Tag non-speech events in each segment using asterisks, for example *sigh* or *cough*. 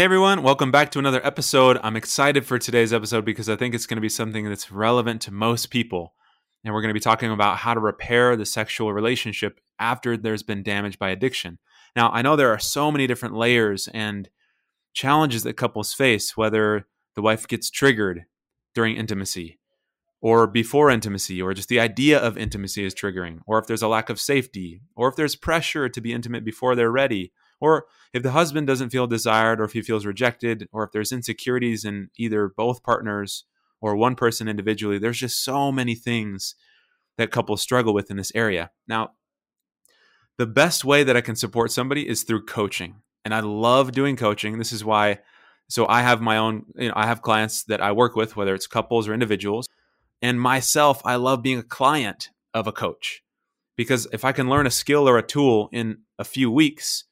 Hey everyone, welcome back to another episode. I'm excited for today's episode because I think it's going to be something that's relevant to most people. And we're going to be talking about how to repair the sexual relationship after there's been damage by addiction. Now, I know there are so many different layers and challenges that couples face, whether the wife gets triggered during intimacy or before intimacy, or just the idea of intimacy is triggering, or if there's a lack of safety, or if there's pressure to be intimate before they're ready, or if the husband doesn't feel desired, or if he feels rejected, or if there's insecurities in either both partners or one person individually. There's just so many things that couples struggle with in this area. Now, the best way that I can support somebody is through coaching. And I love doing coaching. This is why so I have my own, you know, I have clients that I work with whether it's couples or individuals. And myself, I love being a client of a coach. Because if I can learn a skill or a tool in a few weeks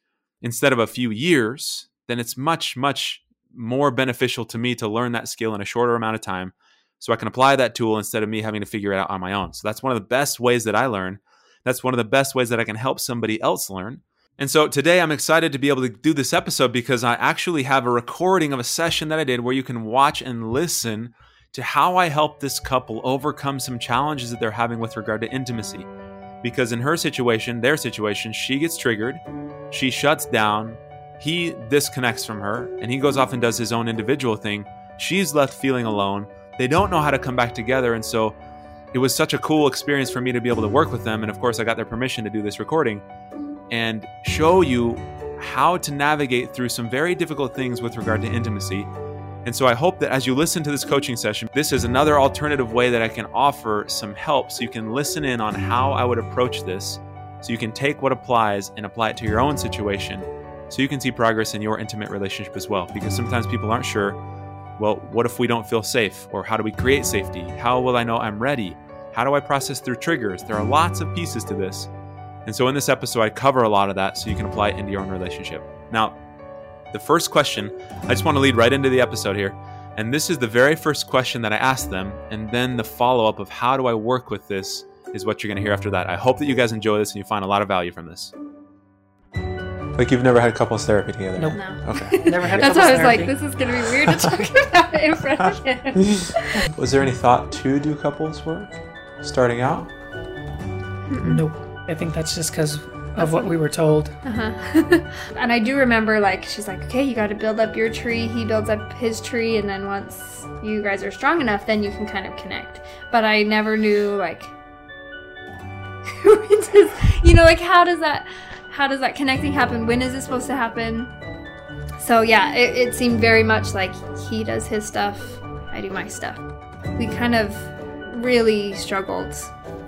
instead of a few years, then it's much much more beneficial to me to learn that skill in a shorter amount of time so I can apply that tool instead of me having to figure it out on my own. So that's one of the best ways that I learn that's one of the best ways that I can help somebody else learn. And so today I'm excited to be able to do this episode because I actually have a recording of a session that I did where you can watch and listen to how I help this couple overcome some challenges that they're having with regard to intimacy. Because in her situation, their situation, she gets triggered, she shuts down, he disconnects from her, and he goes off and does his own individual thing. She's left feeling alone. They don't know how to come back together. And so it was such a cool experience for me to be able to work with them. And of course, I got their permission to do this recording and show you how to navigate through some very difficult things with regard to intimacy. And so I hope that as you listen to this coaching session, this is another alternative way that I can offer some help so you can listen in on how I would approach this. So you can take what applies and apply it to your own situation so you can see progress in your intimate relationship as well. Because sometimes people aren't sure well, what if we don't feel safe? Or how do we create safety? How will I know I'm ready? How do I process through triggers? There are lots of pieces to this. And so in this episode, I cover a lot of that so you can apply it into your own relationship. Now, the first question, I just want to lead right into the episode here. And this is the very first question that I asked them. And then the follow up of how do I work with this is what you're going to hear after that. I hope that you guys enjoy this and you find a lot of value from this. Like you've never had couples therapy together? Nope. No. Okay. *laughs* Never had. Couples. That's why I was therapy. like, this is gonna be weird to talk *laughs* about in front of him. *laughs* Was there any thought to do couples work starting out? Nope. I think that's just because of what we were told. Uh-huh. *laughs* and I do remember, like, she's like, okay, you got to build up your tree. He builds up his tree, and then once you guys are strong enough, then you can kind of connect. But I never knew, like, *laughs* you know, like how does that, how does that connecting happen? When is it supposed to happen? So yeah, it, it seemed very much like he does his stuff, I do my stuff. We kind of really struggled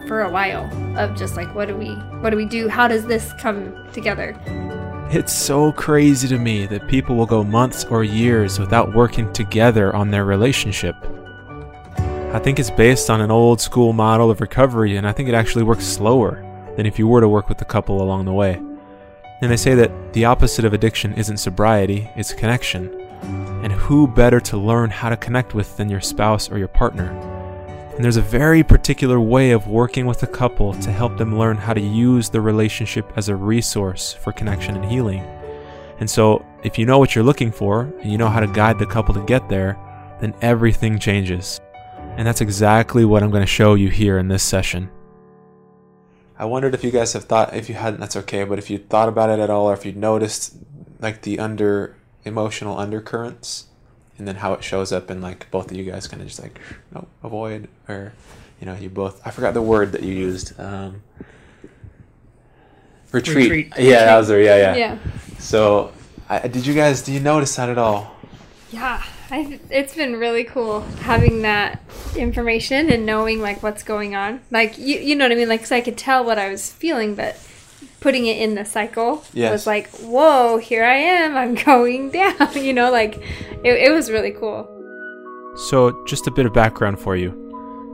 for a while of just like what do we what do we do how does this come together It's so crazy to me that people will go months or years without working together on their relationship. I think it's based on an old school model of recovery, and I think it actually works slower than if you were to work with the couple along the way. And they say that the opposite of addiction isn't sobriety, it's connection. And who better to learn how to connect with than your spouse or your partner? And there's a very particular way of working with a couple to help them learn how to use the relationship as a resource for connection and healing. And so, if you know what you're looking for and you know how to guide the couple to get there, then everything changes. And that's exactly what I'm going to show you here in this session. I wondered if you guys have thought, if you hadn't, that's okay, but if you thought about it at all, or if you noticed like the under emotional undercurrents and then how it shows up and like both of you guys kind of just like no avoid or you know you both i forgot the word that you used um retreat, Retreat. yeah that was there yeah yeah, yeah. So I, did you guys do you notice that at all? Yeah I, it's been really cool having that information and knowing like what's going on. Like you, you know what i mean? Like 'cause i could tell what i was feeling but putting it in the cycle Yes. was like whoa here i am i'm *laughs* going down *laughs* you know like it, it was really cool So, just a bit of background for you.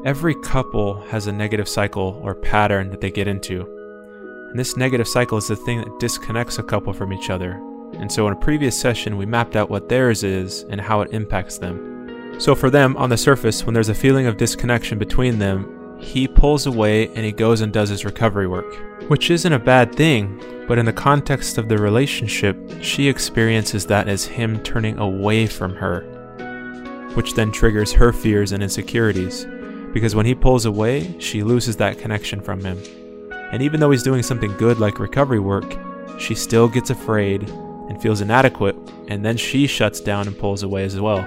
Every couple has a negative cycle or pattern that they get into. And this negative cycle is the thing that disconnects a couple from each other. And so, in a previous session, we mapped out what theirs is and how it impacts them. So, for them, on the surface, when there's a feeling of disconnection between them, he pulls away and he goes and does his recovery work. Which isn't a bad thing, but in the context of the relationship, she experiences that as him turning away from her, which then triggers her fears and insecurities. Because when he pulls away, she loses that connection from him. And even though he's doing something good like recovery work, she still gets afraid and feels inadequate, and then she shuts down and pulls away as well,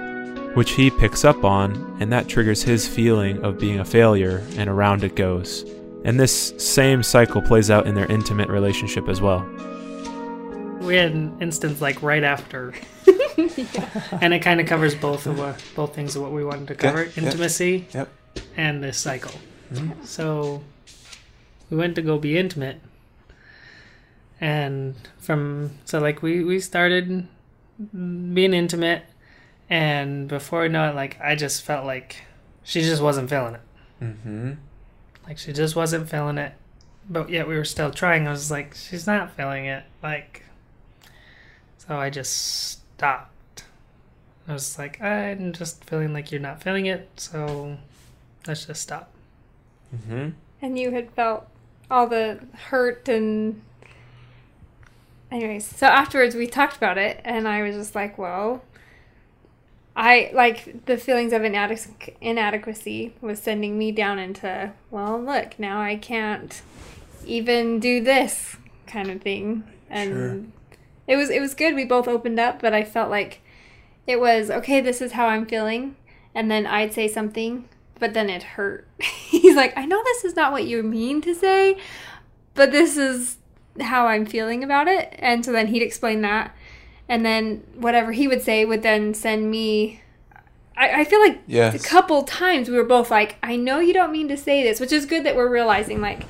which he picks up on, and that triggers his feeling of being a failure, and around it goes. And this same cycle plays out in their intimate relationship as well. We had an instance like right after, *laughs* and it kind of covers both of what both things of what we wanted to cover: yeah. intimacy Yep. and this cycle. Mhm. So we went to go be intimate, and from so like we we started being intimate, and before we know it, like I just felt like she just wasn't feeling it. Mm-hmm. Like she just wasn't feeling it. But yet we were still trying. I was like, she's not feeling it. Like so I just stopped. I was like, I'm just feeling like you're not feeling it, so let's just stop. Mm-hmm. And you had felt all the hurt and. Anyways, so afterwards we talked about it, and I was just like, well, I like the feelings of inadequ- inadequacy was sending me down into, well, look, now I can't even do this kind of thing. And Sure. it was it was good. We both opened up, but I felt like it was okay, this is how I'm feeling. And then I'd say something, but then it hurt. *laughs* He's like, I know this is not what you mean to say, but this is how I'm feeling about it. And so then he'd explain that. And then whatever he would say would then send me. I, I feel like Yes. a couple times we were both like, I know you don't mean to say this, which is good that we're realizing, like,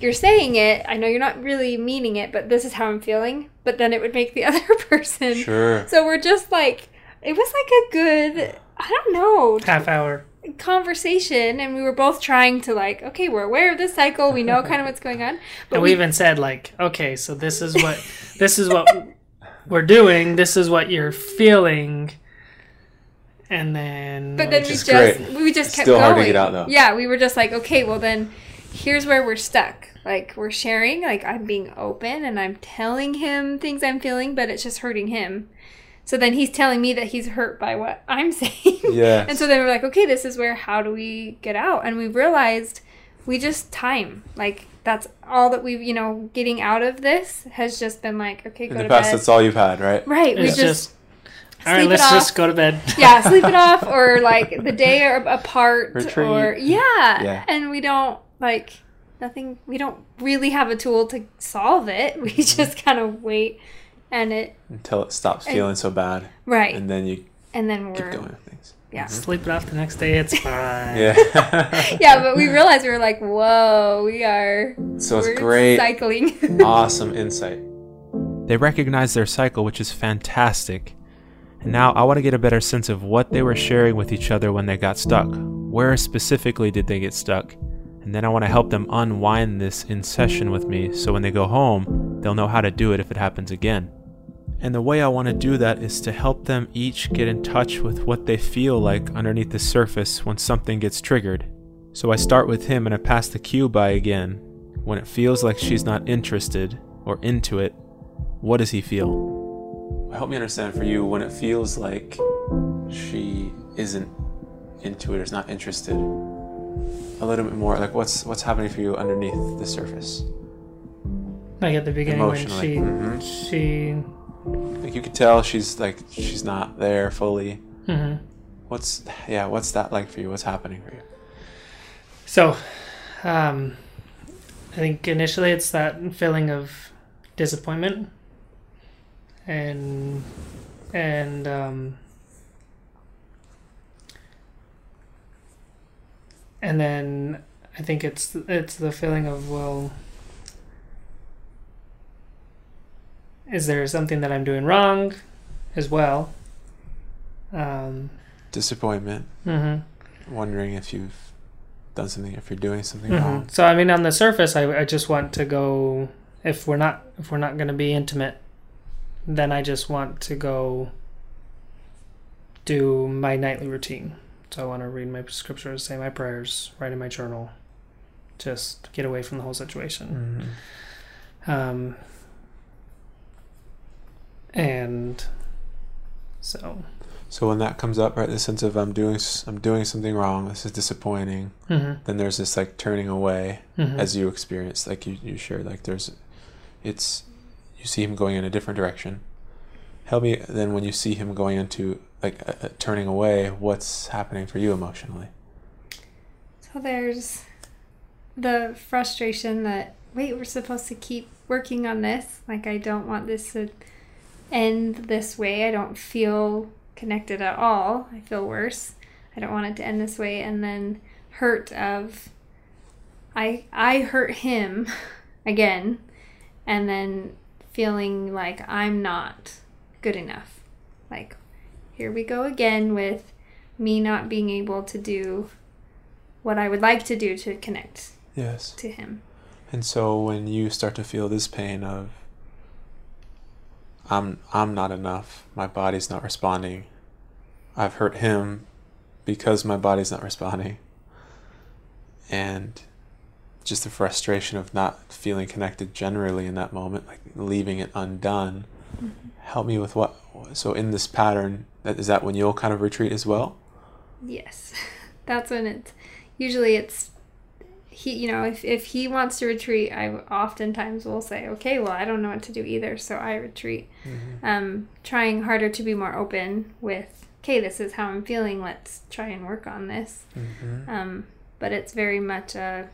you're saying it. I know you're not really meaning it, but this is how I'm feeling. But then it would make the *laughs* other person. Sure. So we're just like, it was like a good, I don't know, Half hour. conversation. And we were both trying to, like, okay, we're aware of this cycle. We know kind of what's going on. *laughs* But and we even said like, okay, so this is what this is what *laughs* we're doing. This is what you're feeling. And then But then we just great. we just It's kept still going. hard to get out, though. Yeah, we were just like, okay, well then here's where we're stuck. Like we're sharing, like I'm being open and I'm telling him things I'm feeling, but it's just hurting him. So then he's telling me that he's hurt by what I'm *laughs* saying. Yeah. And so then we're like, okay, this is where how do we get out? And we realized we just time. Like that's all that we've, you know, getting out of this has just been like, okay, In the to past, bed. that's all you've had, right? right. We just, just, all right. sleep it Let's off. just go to bed. *laughs* yeah, sleep it *laughs* off or like the day or apart Retreat. or yeah. Yeah. And we don't like nothing we don't really have a tool to solve it. We Mm-hmm. just kind of wait and it Until it stops And- feeling so bad, right. and then you And then keep we're going with things. Yeah. Sleep it off the next day. It's fine. Yeah. *laughs* Yeah, but we realized we were like, whoa, we are So it's great, cycling. *laughs* awesome insight. They recognize their cycle, which is fantastic. And now I want to get a better sense of what they were sharing with each other when they got stuck. Where specifically did they get stuck? And then I want to help them unwind this in session with me so when they go home, they'll know how to do it if it happens again. And the way I want to do that is to help them each get in touch with what they feel like underneath the surface when something gets triggered. So I start with him and I pass the cue by again. When it feels like she's not interested or into it, what does he feel? Help me understand for you when it feels like she isn't into it or is not interested. A little bit more like what's what's happening for you underneath the surface? Like at the beginning when Emotionally. she Mhm. she Like you could tell she's like she's not there fully. mhm. What's yeah, what's that like for you? What's happening for you? So, um, I think initially it's that feeling of disappointment, and and um, and then I think it's it's the feeling of well, is there something that I'm doing wrong, as well. Um, Disappointment. Mm-hmm. Wondering if you've done something, if you're doing something Mhm. wrong. So I mean, on the surface, I, I just want to go. If we're not if we're not going to be intimate, then I just want to go do my nightly routine. So I want to read my scriptures, say my prayers, write in my journal, just get away from the whole situation. Mhm. Um, and so, So when that comes up, right, the sense of I'm doing i'm doing something wrong. This is disappointing. mhm, Then there's this like turning away mhm. as you experience, like you you shared. Like there's, it's you see him going in a different direction. Help me then when you see him going into like uh, uh, turning away. What's happening for you emotionally? So there's the frustration that wait, we're supposed to keep working on this. Like I don't want this to end this way. I don't feel connected at all. I feel worse. I don't want it to end this way and then hurt of I I hurt him *laughs* again and then feeling like I'm not good enough. Like here we go again with me not being able to do what I would like to do to connect Yes. to him. And so when you start to feel this pain of I'm I'm not enough, my body's not responding. I've hurt him because my body's not responding. And just the frustration of not feeling connected generally in that moment, like leaving it undone. Mm-hmm. Help me with what so in this pattern, that is that when you'll kind of retreat as well? Yes. *laughs* That's when it's usually it's he you know, if if he wants to retreat, I oftentimes will say, "Okay, well, I don't know what to do either, so I retreat." Um trying harder to be more open with, "Okay, this is how I'm feeling. Let's try and work on this." Mm-hmm. Um but it's very much a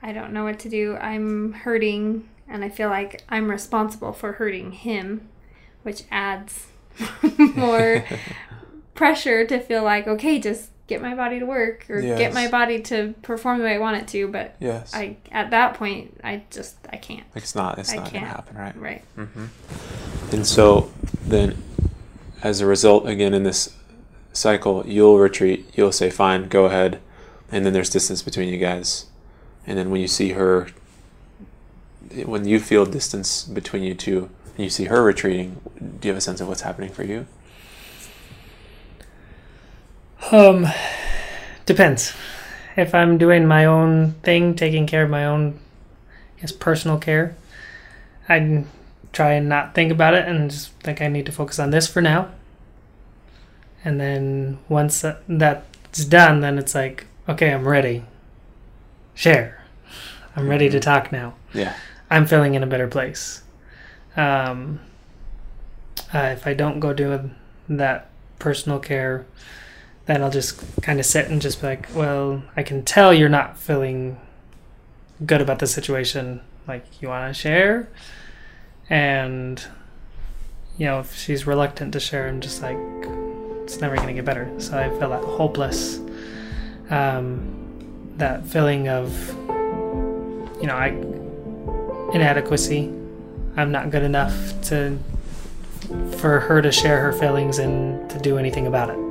I don't know what to do. I'm hurting and I feel like I'm responsible for hurting him, which adds *laughs* more *laughs* pressure to feel like, okay, just get my body to work or get my body to perform the way I want it to, but Yes. I at that point I just I can't. Like it's not it's I not gonna happen, right? Right. Mm-hmm. And so then, as a result, again, in this cycle, you'll retreat, you'll say, fine, go ahead. And then there's distance between you guys. And then when you see her, when you feel distance between you two, and you see her retreating, do you have a sense of what's happening for you? Um, depends. If I'm doing my own thing, taking care of my own, I guess, personal care, I try and not think about it and just think I need to focus on this for now. And then once that's done, then it's like, okay, I'm ready. Share. I'm ready to talk now. Yeah. I'm feeling in a better place. Um, uh, if I don't go do that personal care, then I'll just kind of sit and just be like, well, I can tell you're not feeling good about the situation. Like, you want to share? And, you know, if she's reluctant to share, I'm just like, it's never going to get better. So I feel that hopeless, um, that feeling of, you know, I inadequacy. I'm not good enough to for her to share her feelings and to do anything about it.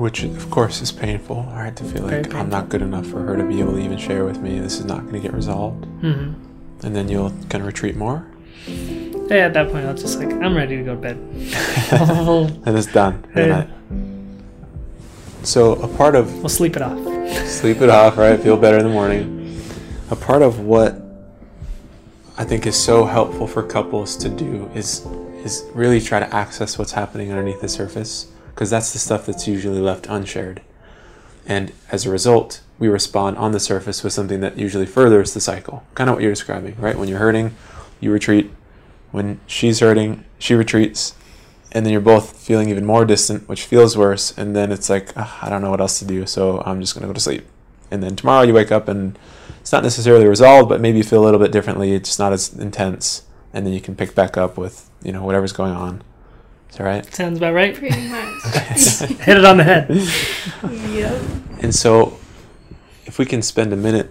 Which, of course, is painful, right? To feel Very like I'm not good enough for her to be able to even share with me. This is not going to get resolved. hmm And then you'll kind of retreat more. Yeah, at that point, I'll just like, I'm ready to go to bed. *laughs* and it's done. *laughs* Yeah. So a part of we'll sleep it off. sleep it off, right? Feel better in the morning. A part of what I think is so helpful for couples to do is is really try to access what's happening underneath the surface because that's the stuff that's usually left unshared. And as a result, we respond on the surface with something that usually furthers the cycle. Kind of what you're describing, right? When you're hurting, you retreat. When she's hurting, she retreats. And then you're both feeling even more distant, which feels worse. And then it's like, "Ah, I don't know what else to do, so I'm just going to go to sleep. And then tomorrow you wake up and it's not necessarily resolved, but maybe you feel a little bit differently. It's just not as intense. And then you can pick back up with, you know, whatever's going on. Is that right? Sounds about right. Pretty much. *laughs* Hit it on the head. yep. And so, if we can spend a minute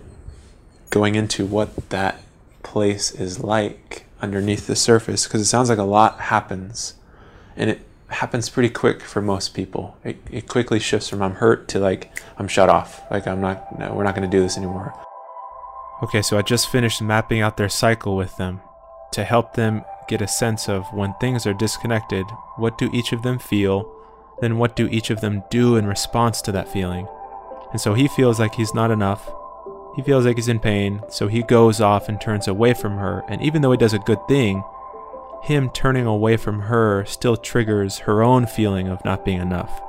going into what that place is like underneath the surface, because it sounds like a lot happens, and it happens pretty quick for most people. It, it quickly shifts from I'm hurt to like I'm shut off. Like I'm not, no, we're not going to do this anymore. Okay, so I just finished mapping out their cycle with them to help them get a sense of when things are disconnected, what do each of them feel, then what do each of them do in response to that feeling. And so he feels like he's not enough. He feels like he's in pain, so he goes off and turns away from her. And even though he does a good thing, him turning away from her still triggers her own feeling of not being enough.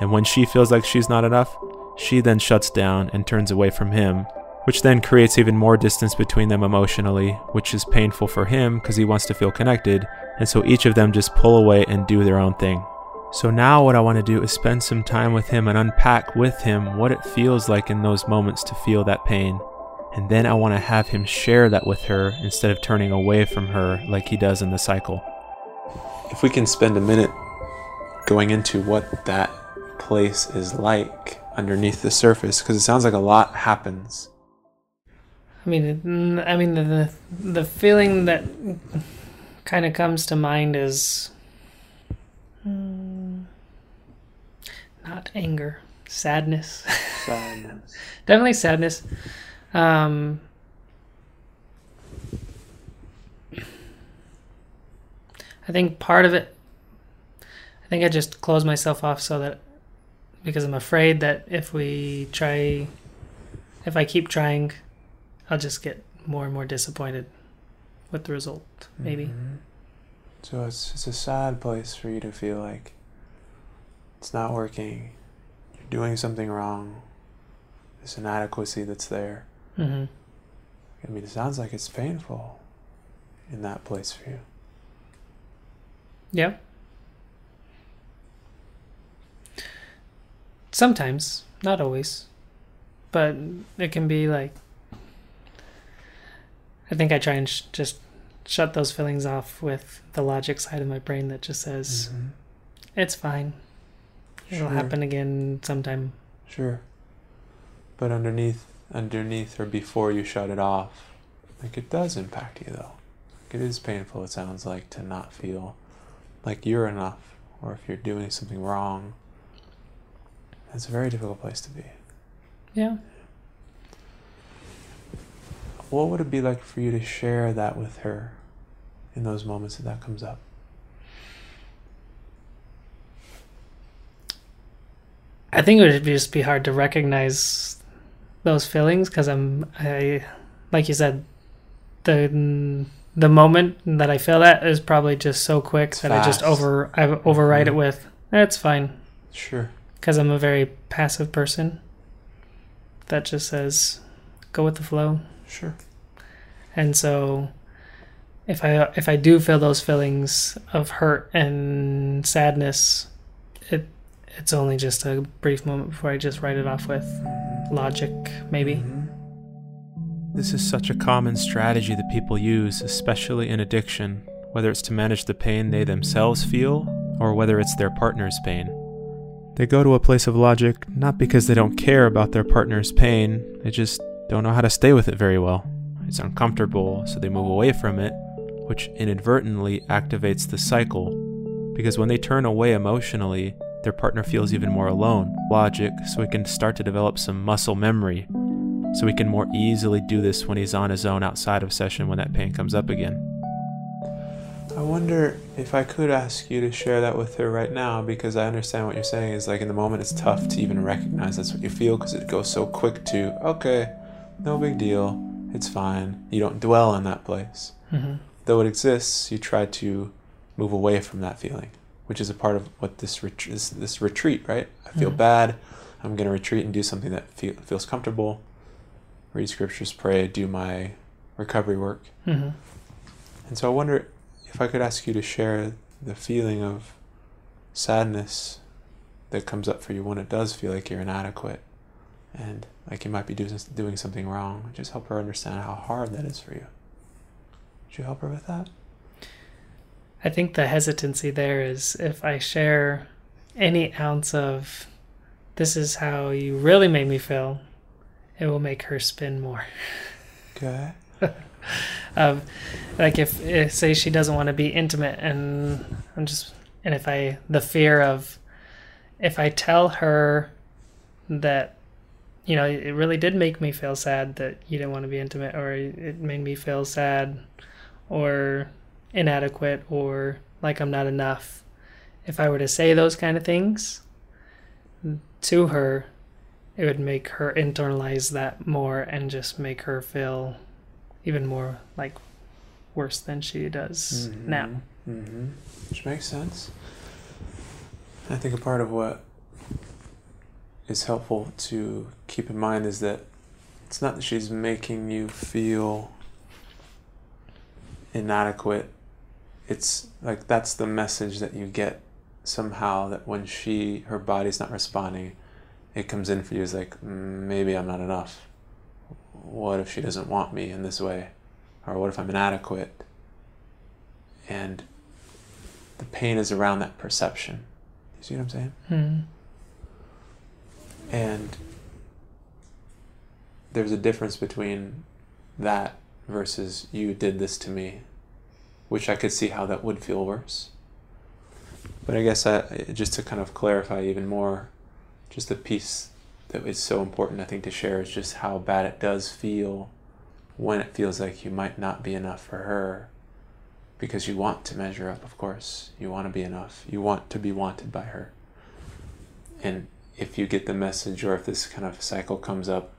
And when she feels like she's not enough, she then shuts down and turns away from him, which then creates even more distance between them emotionally, which is painful for him because he wants to feel connected, and so each of them just pull away and do their own thing. So now what I want to do is spend some time with him and unpack with him what it feels like in those moments to feel that pain. And then I want to have him share that with her instead of turning away from her like he does in the cycle. If we can spend a minute going into what that place is like underneath the surface, because it sounds like a lot happens. I mean, I mean the the, the feeling that kind of comes to mind is mm, not anger, sadness. Sadness. *laughs* Definitely sadness. Um, I think part of it. I think I just close myself off so that because I'm afraid that if we try, if I keep trying, I'll just get more and more disappointed with the result. Maybe. Mhm. So it's it's a sad place for you to feel like it's not working. You're doing something wrong. There's inadequacy that's there. hmm I mean, it sounds like it's painful in that place for you. Yeah. Sometimes, not always, but it can be like. I think I try and sh- just shut those feelings off with the logic side of my brain that just says Mhm. it's fine. It'll Sure. happen again sometime. Sure. But underneath, underneath or before you shut it off, like it does impact you though. Like it is painful. It sounds like to not feel like you're enough, or if you're doing something wrong. It's a very difficult place to be. Yeah. What would it be like for you to share that with her in those moments that that comes up? I think it would just be hard to recognize those feelings because I'm I like you said the the moment that I feel that is probably just so quick It's that I just over I override it Mhm. with that's fine Sure. because I'm a very passive person that just says go with the flow Sure. and so if I if I do feel those feelings of hurt and sadness it it's only just a brief moment before I just write it off with logic maybe mm-hmm. This is such a common strategy that people use, especially in addiction, whether it's to manage the pain they themselves feel or whether it's their partner's pain. They go to a place of logic not because they don't care about their partner's pain, they just don't know how to stay with it very well. It's uncomfortable, so they move away from it, which inadvertently activates the cycle. Because when they turn away emotionally, their partner feels even more alone. Logic, so we can start to develop some muscle memory, so he can more easily do this when he's on his own outside of session when that pain comes up again. I wonder if I could ask you to share that with her right now because I understand what you're saying is like in the moment it's tough to even recognize that's what you feel because it goes so quick to, okay, no big deal, it's fine. You don't dwell in that place. hmm Though it exists, you try to move away from that feeling, which is a part of what this ret- this, this retreat, right? I feel Mhm. bad. I'm going to retreat and do something that feel, feels comfortable. Read scriptures, pray, do my recovery work. hmm And so I wonder if I could ask you to share the feeling of sadness that comes up for you when it does feel like you're inadequate and like you might be doing, doing something wrong. Just help her understand how hard that is for you. Would you help her with that? I think the hesitancy there is if I share any ounce of this is how you really made me feel, it will make her spin more. Okay. Of *laughs* um, like if, if say she doesn't want to be intimate and I'm just and if I the fear of if I tell her that you know it really did make me feel sad that you didn't want to be intimate or it made me feel sad or inadequate or like I'm not enough if I were to say those kind of things to her it would make her internalize that more and just make her feel even more like worse than she does now. Mm-hmm. Which makes sense. I think a part of what is helpful to keep in mind is that it's not that she's making you feel inadequate. It's like that's the message that you get somehow that when she her body's not responding, it comes in for you as like "Mm, maybe I'm not enough. What if she doesn't want me in this way, or what if I'm inadequate? And the pain is around that perception. You see what I'm saying? Hmm. And there's a difference between that versus you did this to me, which I could see how that would feel worse. But I guess I, just to kind of clarify even more, just the piece that is so important, I think, to share is just how bad it does feel when it feels like you might not be enough for her because you want to measure up, of course. You want to be enough. You want to be wanted by her. And if you get the message, or if this kind of cycle comes up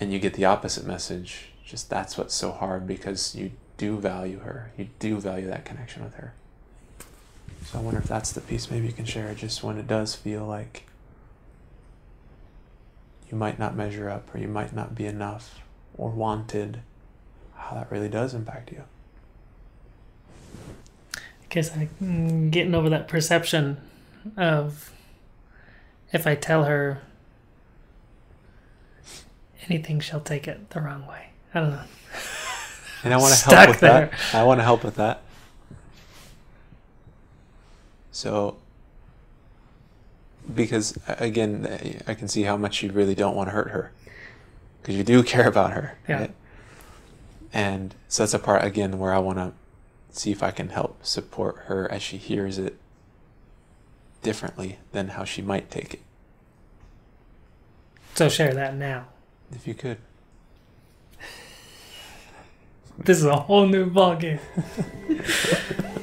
and you get the opposite message, just that's what's so hard because you do value her. You do value that connection with her. So I wonder if that's the piece maybe you can share, just when it does feel like you might not measure up or you might not be enough or wanted, how that really does impact you. I guess I mm, getting over that perception of if I tell her anything, she'll take it the wrong way. I don't know. And I want to *laughs* help with there. that. I want to help with that. So, because again, eh, I can see how much you really don't want to hurt her, because you do *laughs* care about her, Yeah. right? And so that's a part again where I want to see if I can help support her as she hears it differently than how she might take it. So share that now. If you could. *laughs* This is a whole new ballgame. *laughs*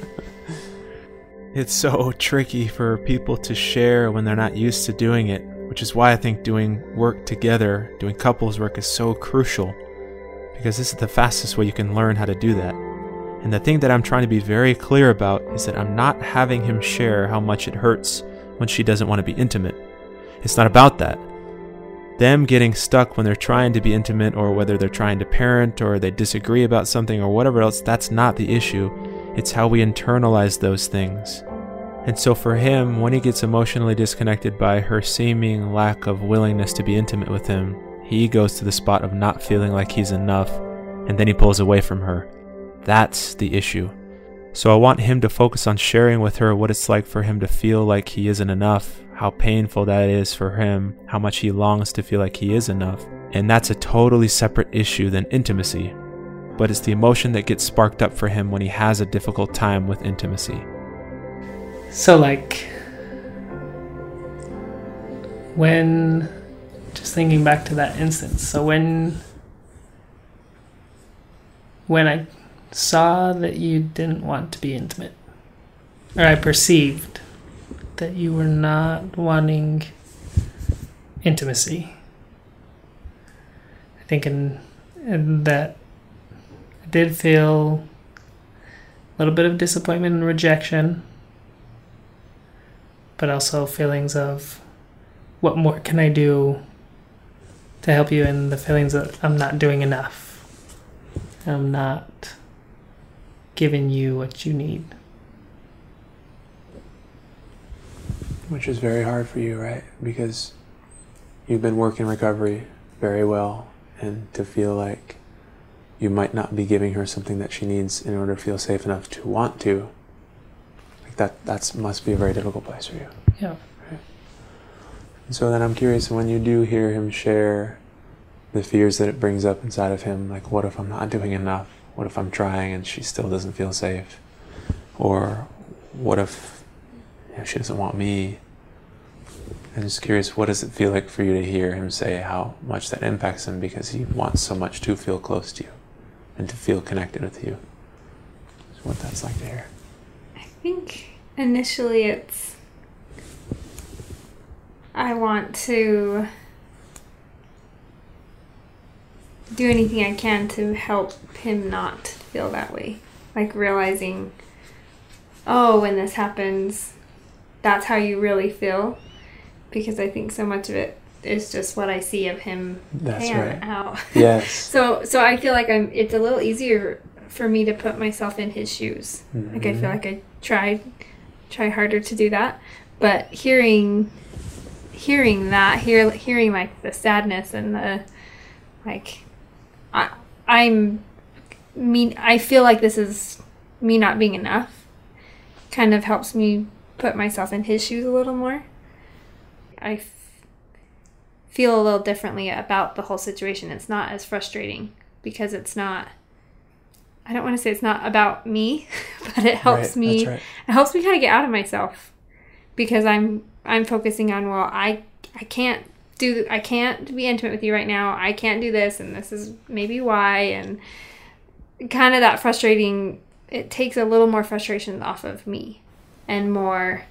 It's so tricky for people to share when they're not used to doing it, which is why I think doing work together, doing couples work is so crucial. Because this is the fastest way you can learn how to do that. And the thing that I'm trying to be very clear about is that I'm not having him share how much it hurts when she doesn't want to be intimate. It's not about that. Them getting stuck when they're trying to be intimate, or whether they're trying to parent, or they disagree about something, or whatever else, that's not the issue. It's how we internalize those things. And so for him, when he gets emotionally disconnected by her seeming lack of willingness to be intimate with him, he goes to the spot of not feeling like he's enough, and then he pulls away from her. That's the issue. So I want him to focus on sharing with her what it's like for him to feel like he isn't enough, how painful that is for him, how much he longs to feel like he is enough. And that's a totally separate issue than intimacy. But it's the emotion that gets sparked up for him when he has a difficult time with intimacy. So like when just thinking back to that instance. So when when I saw that you didn't want to be intimate or I perceived that you were not wanting intimacy. I think in, in that I did feel a little bit of disappointment and rejection but also feelings of what more can I do to help you and the feelings that I'm not doing enough. I'm not giving you what you need. Which is very hard for you, right? Because you've been working recovery very well, and to feel like you might not be giving her something that she needs in order to feel safe enough to want to, like that, that's must be a very difficult place for you. Yeah. And so then I'm curious when you do hear him share the fears that it brings up inside of him, like what if I'm not doing enough? What if I'm trying and she still doesn't feel safe? Or what if you know, she doesn't want me? I'm just curious, what does it feel like for you to hear him say how much that impacts him because he wants so much to feel close to you and to feel connected with you? So what that's like to hear. I think initially it's I want to do anything I can to help him not feel that way. Like realizing, oh, when this happens, that's how you really feel. Because I think so much of it is just what I see of him That's right. out. *laughs* Yes. So so I feel like I'm it's a little easier for me to put myself in his shoes. Like I Mm-hmm. feel like I tried try harder to do that. But hearing hearing that, hear hearing like the sadness and the like I'm mean I feel like this is me not being enough kind of helps me put myself in his shoes a little more. I f- feel a little differently about the whole situation. It's not as frustrating because it's not. I don't want to say it's not about me, *laughs* but it helps Right, me. right. It helps me kind of get out of myself because I'm I'm focusing on well I I can't do I can't be intimate with you right now. I can't do this and this is maybe why and kind of that frustrating it takes a little more frustration off of me and more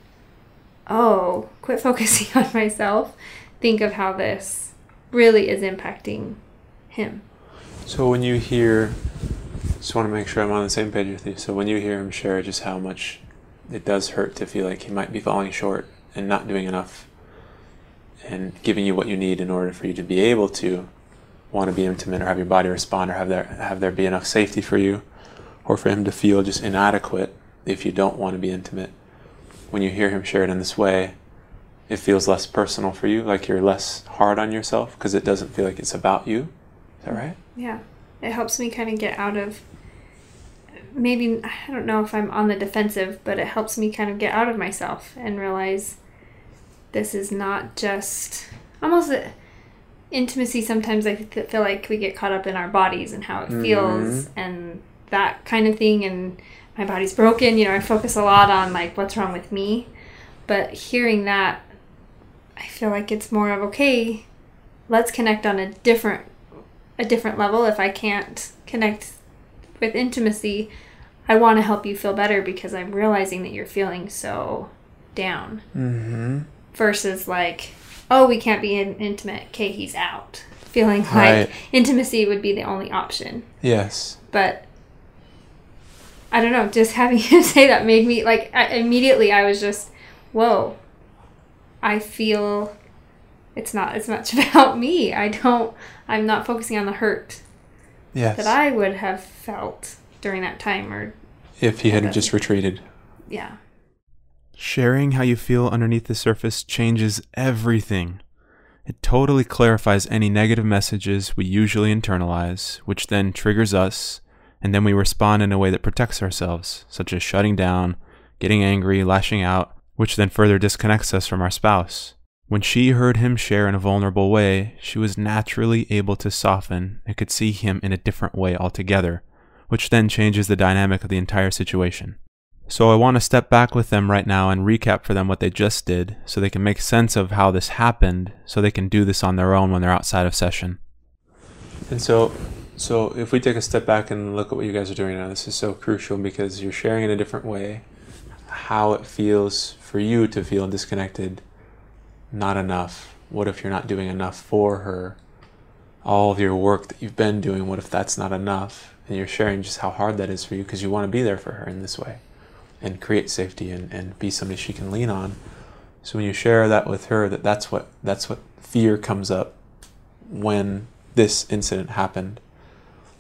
oh, quit *laughs* focusing on myself. Think of how this really is impacting him. So when you hear, just want to make sure I'm on the same page with you. So when you hear him share just how much it does hurt to feel like he might be falling short and not doing enough, and giving you what you need in order for you to be able to want to be intimate or have your body respond or have there have there be enough safety for you, or for him to feel just inadequate if you don't want to be intimate. When you hear him share it in this way, it feels less personal for you, like you're less hard on yourself because it doesn't feel like it's about you. Is that right? Yeah. It helps me kind of get out of maybe I don't know if I'm on the defensive, but it helps me kind of get out of myself and realize this is not just almost a, intimacy sometimes I th- feel like we get caught up in our bodies and how it feels and that kind of thing and my body's broken, you know, I focus a lot on like what's wrong with me. But hearing that I feel like it's more of okay, let's connect on a different a different level if I can't connect with intimacy. I want to help you feel better because I'm realizing that you're feeling so down. Mm-hmm. Versus like, oh, we can't be in- intimate. Okay, he's out. Feeling like Right. intimacy would be the only option. Yes. But I don't know. Just having *laughs* him say that made me like I, immediately. I was just, whoa. I feel it's not as much *laughs* about me. I don't. I'm not focusing on the hurt Yes. that I would have felt during that time. Or if he had just retreated. yeah, Sharing how you feel underneath the surface changes everything. It totally clarifies any negative messages we usually internalize, which then triggers us, and then we respond in a way that protects ourselves, such as shutting down, getting angry, lashing out, which then further disconnects us from our spouse. When she heard him share in a vulnerable way, she was naturally able to soften and could see him in a different way altogether, which then changes the dynamic of the entire situation. So I want to step back with them right now and recap for them what they just did so they can make sense of how this happened so they can do this on their own when they're outside of session. And so so if we take a step back and look at what you guys are doing now, this is so crucial because you're sharing in a different way how it feels for you to feel disconnected, not enough. What if you're not doing enough for her? All of your work that you've been doing, what if that's not enough? And you're sharing just how hard that is for you because you want to be there for her in this way and create safety and, and be somebody she can lean on. So when you share that with her, that that's what that's what fear comes up when this incident happened.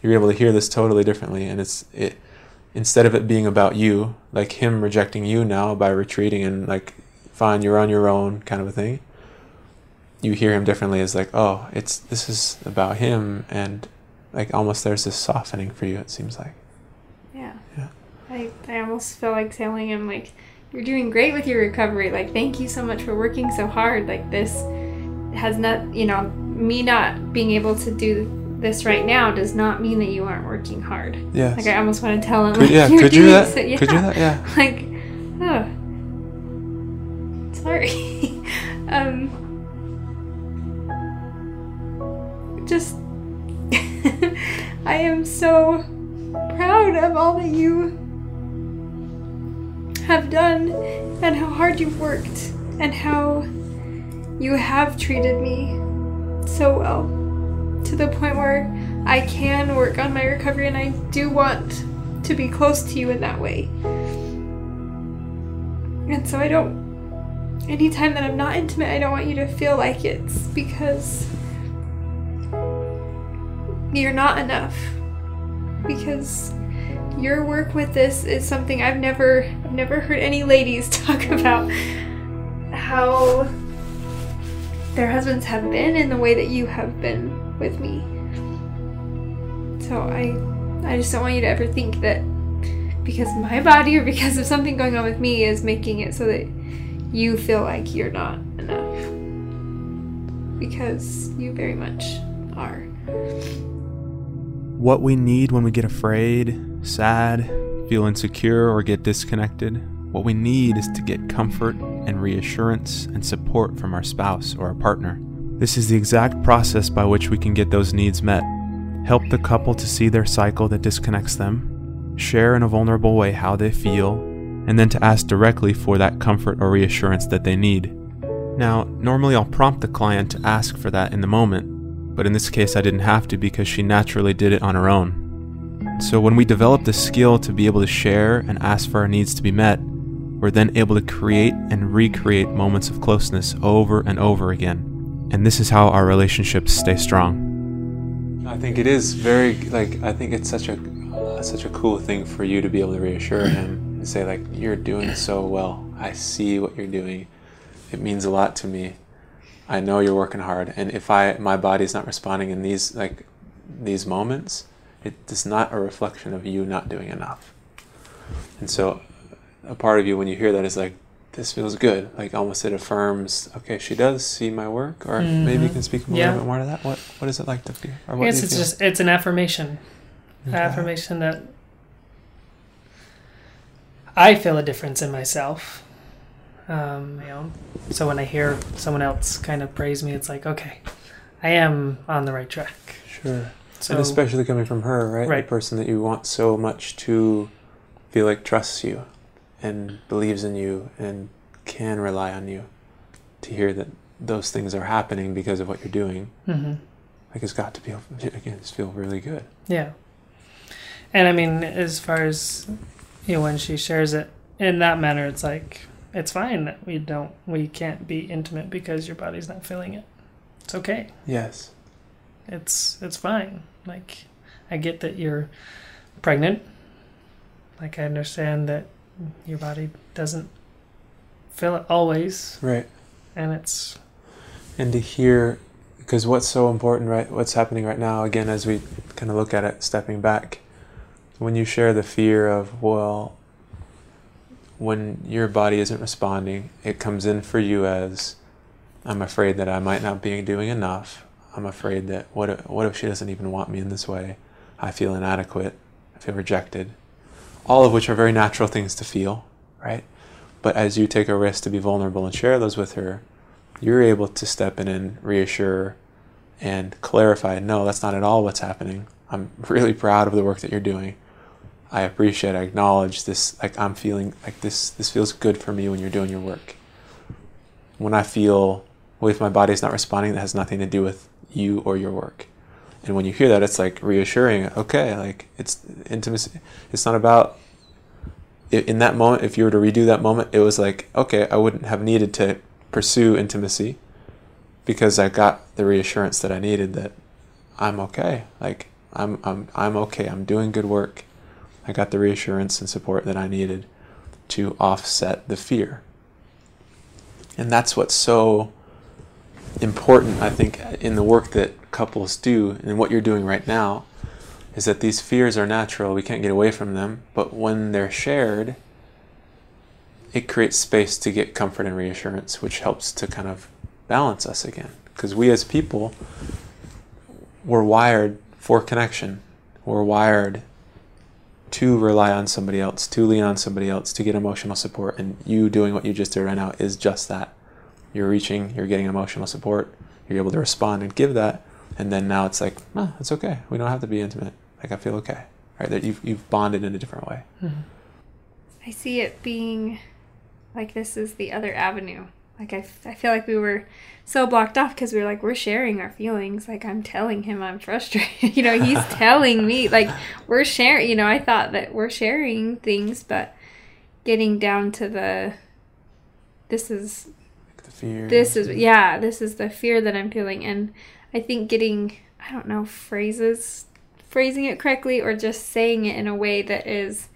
You're able to hear this totally differently, and it's it instead of it being about you, like him rejecting you now by retreating and like fine, you're on your own kind of a thing. You hear him differently as like, oh, it's this is about him, and like almost there's this softening for you. It seems like. yeah. Yeah. I I almost felt like telling him like, you're doing great with your recovery. Like, thank you so much for working so hard. Like this has not, you know, me not being able to do this right now does not mean that you aren't working hard. yeah Like I almost want to tell him. Could, like, yeah, *laughs* could you do that? so- yeah. Could you that? Yeah. *laughs* Like, oh, sorry. *laughs* um, just, I am so proud of all that you have done and how hard you've worked and how you have treated me so well to the point where I can work on my recovery and I do want to be close to you in that way. And so I don't, anytime that I'm not intimate, I don't want you to feel like it's because you're not enough. Because your work with this is something I've never never heard any ladies *laughs* talk about how their husbands have been in the way that you have been with me. So I I just don't want you to ever think that because my body or *laughs* because of something going on with me is making it so that you feel like you're not enough. Because you very much are. What we need when we get afraid, sad, feel insecure, or get disconnected, what we need is to get comfort and reassurance and support from our spouse or our partner. This is the exact process by which we can get those needs met. Help the couple to see their cycle that disconnects them, share in a vulnerable way how they feel, and then to ask directly for that comfort or reassurance that they need. Now, normally I'll prompt the client to ask for that in the moment, but in this case I didn't have to because she naturally did it on her own. So when we develop the skill to be able to share and ask for our needs to be met, we're then able to create and recreate moments of closeness over and over again. And this is how our relationships stay strong. I think it is very like I think it's such a uh, such a cool thing for you to be able to reassure him and say like you're doing so well. I see what you're doing. It means a lot to me. I know you're working hard and if I my body's not responding in these like these moments, it is not a reflection of you not doing enough. And so a part of you when you hear that is like this feels good. Like almost it affirms, okay, she does see my work, or mm-hmm. maybe you can speak a yeah. little bit more to that. What what is it like to feel? Or what I guess it's feel? just it's an affirmation, okay. affirmation that I feel a difference in myself. Um, you know, so when I hear someone else kind of praise me, it's like, okay, I am on the right track. Sure. So, and especially coming from her, right? right? The person that you want so much to feel like trusts you and believes in you and can rely on you to hear that those things are happening because of what you're doing mm-hmm. like it's got to feel again just feel really good yeah and i mean as far as you know when she shares it in that manner it's like it's fine that we don't we can't be intimate because your body's not feeling it it's okay yes it's it's fine like i get that you're pregnant like i understand that your body doesn't feel it always. Right. And it's. And to hear, because what's so important, right? What's happening right now, again, as we kind of look at it, stepping back, when you share the fear of, well, when your body isn't responding, it comes in for you as, I'm afraid that I might not be doing enough. I'm afraid that what if, what if she doesn't even want me in this way? I feel inadequate. I feel rejected all of which are very natural things to feel, right? But as you take a risk to be vulnerable and share those with her, you're able to step in and reassure and clarify no, that's not at all what's happening. I'm really proud of the work that you're doing. I appreciate, I acknowledge this, like I'm feeling like this, this feels good for me when you're doing your work. When I feel, well, if my body's not responding, that has nothing to do with you or your work. And when you hear that it's like reassuring. Okay like it's intimacy. It's not about in that moment if you were to redo that moment it was like okay i wouldn't have needed to pursue intimacy because i got the reassurance that i needed that i'm okay. Like i'm i'm i'm okay. I'm doing good work. I got the reassurance and support that i needed to offset the fear. And that's what's so important i think in the work that couples do and what you're doing right now is that these fears are natural. We can't get away from them. But when they're shared, it creates space to get comfort and reassurance, which helps to kind of balance us again. Because we as people, we're wired for connection. We're wired to rely on somebody else, to lean on somebody else, to get emotional support. And you doing what you just did right now is just that. You're reaching, you're getting emotional support, you're able to respond and give that and then now it's like, oh, it's okay. We don't have to be intimate. Like I feel okay, right? That you've you've bonded in a different way. Mm-hmm. I see it being like this is the other avenue Like I, I feel like we were so blocked off because we were like we're sharing our feelings. Like I'm telling him I'm frustrated. *laughs* you know, he's *laughs* telling me like we're sharing. You know, I thought that we're sharing things, but getting down to the this is fear. this is yeah this is the fear that i'm feeling and i think getting i don't know phrases phrasing it correctly or just saying it in a way that is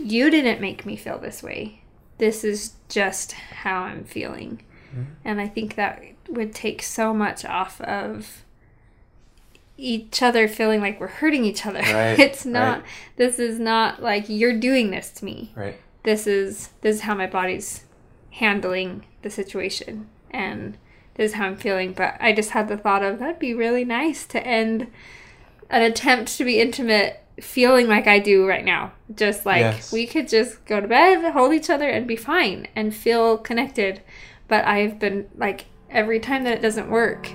you didn't make me feel this way this is just how i'm feeling mm-hmm. and i think that would take so much off of each other feeling like we're hurting each other Right, *laughs* it's not right. this is not like you're doing this to me Right. this is this is how my body's handling the situation and this is how I'm feeling. But I just had the thought of that'd be really nice to end an attempt to be intimate feeling like I do right now. Just like Yes. we could just go to bed, hold each other and be fine and feel connected. But I've been like every time that it doesn't work,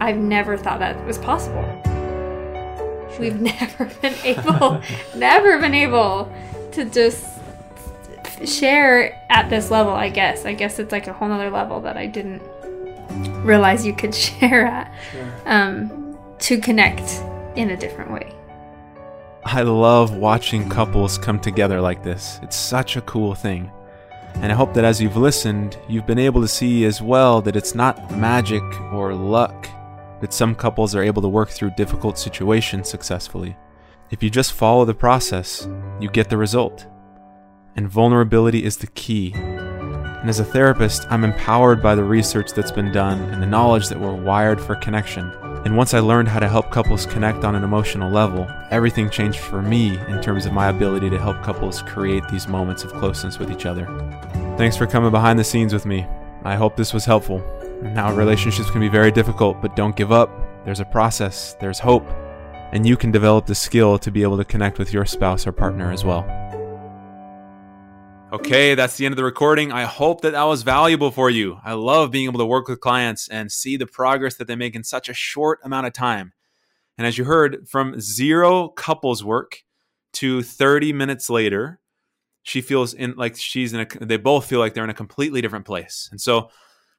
I've never thought that was possible. We've *laughs* never been able, never been able to just share at this level, I guess. I guess it's like a whole nother level that I didn't realize you could *laughs* share at um, to connect in a different way. I love watching couples come together like this. It's such a cool thing. And I hope that as you've listened, you've been able to see as well that it's not magic or luck that some couples are able to work through difficult situations successfully. If you just follow the process, you get the result. And vulnerability is the key. And as a therapist, I'm empowered by the research that's been done and the knowledge that we're wired for connection. And once I learned how to help couples connect on an emotional level, everything changed for me in terms of my ability to help couples create these moments of closeness with each other. Thanks for coming behind the scenes with me. I hope this was helpful. Now, relationships can be very difficult, but don't give up. There's a process, there's hope, and you can develop the skill to be able to connect with your spouse or partner as well. Okay, that's the end of the recording. I hope that that was valuable for you. I love being able to work with clients and see the progress that they make in such a short amount of time. And as you heard, from zero couples work to 30 minutes later, she feels in like she's in a they both feel like they're in a completely different place. And so,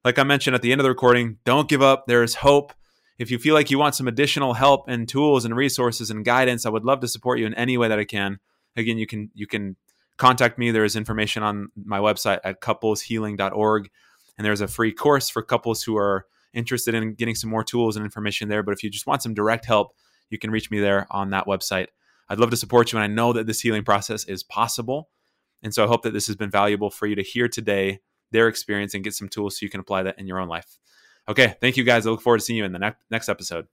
like I mentioned at the end of the recording, don't give up. There is hope. If you feel like you want some additional help and tools and resources and guidance, I would love to support you in any way that I can. Again, you can you can contact me. There is information on my website at coupleshealing.org. And there's a free course for couples who are interested in getting some more tools and information there. But if you just want some direct help, you can reach me there on that website. I'd love to support you. And I know that this healing process is possible. And so I hope that this has been valuable for you to hear today their experience and get some tools so you can apply that in your own life. Okay. Thank you guys. I look forward to seeing you in the ne- next episode.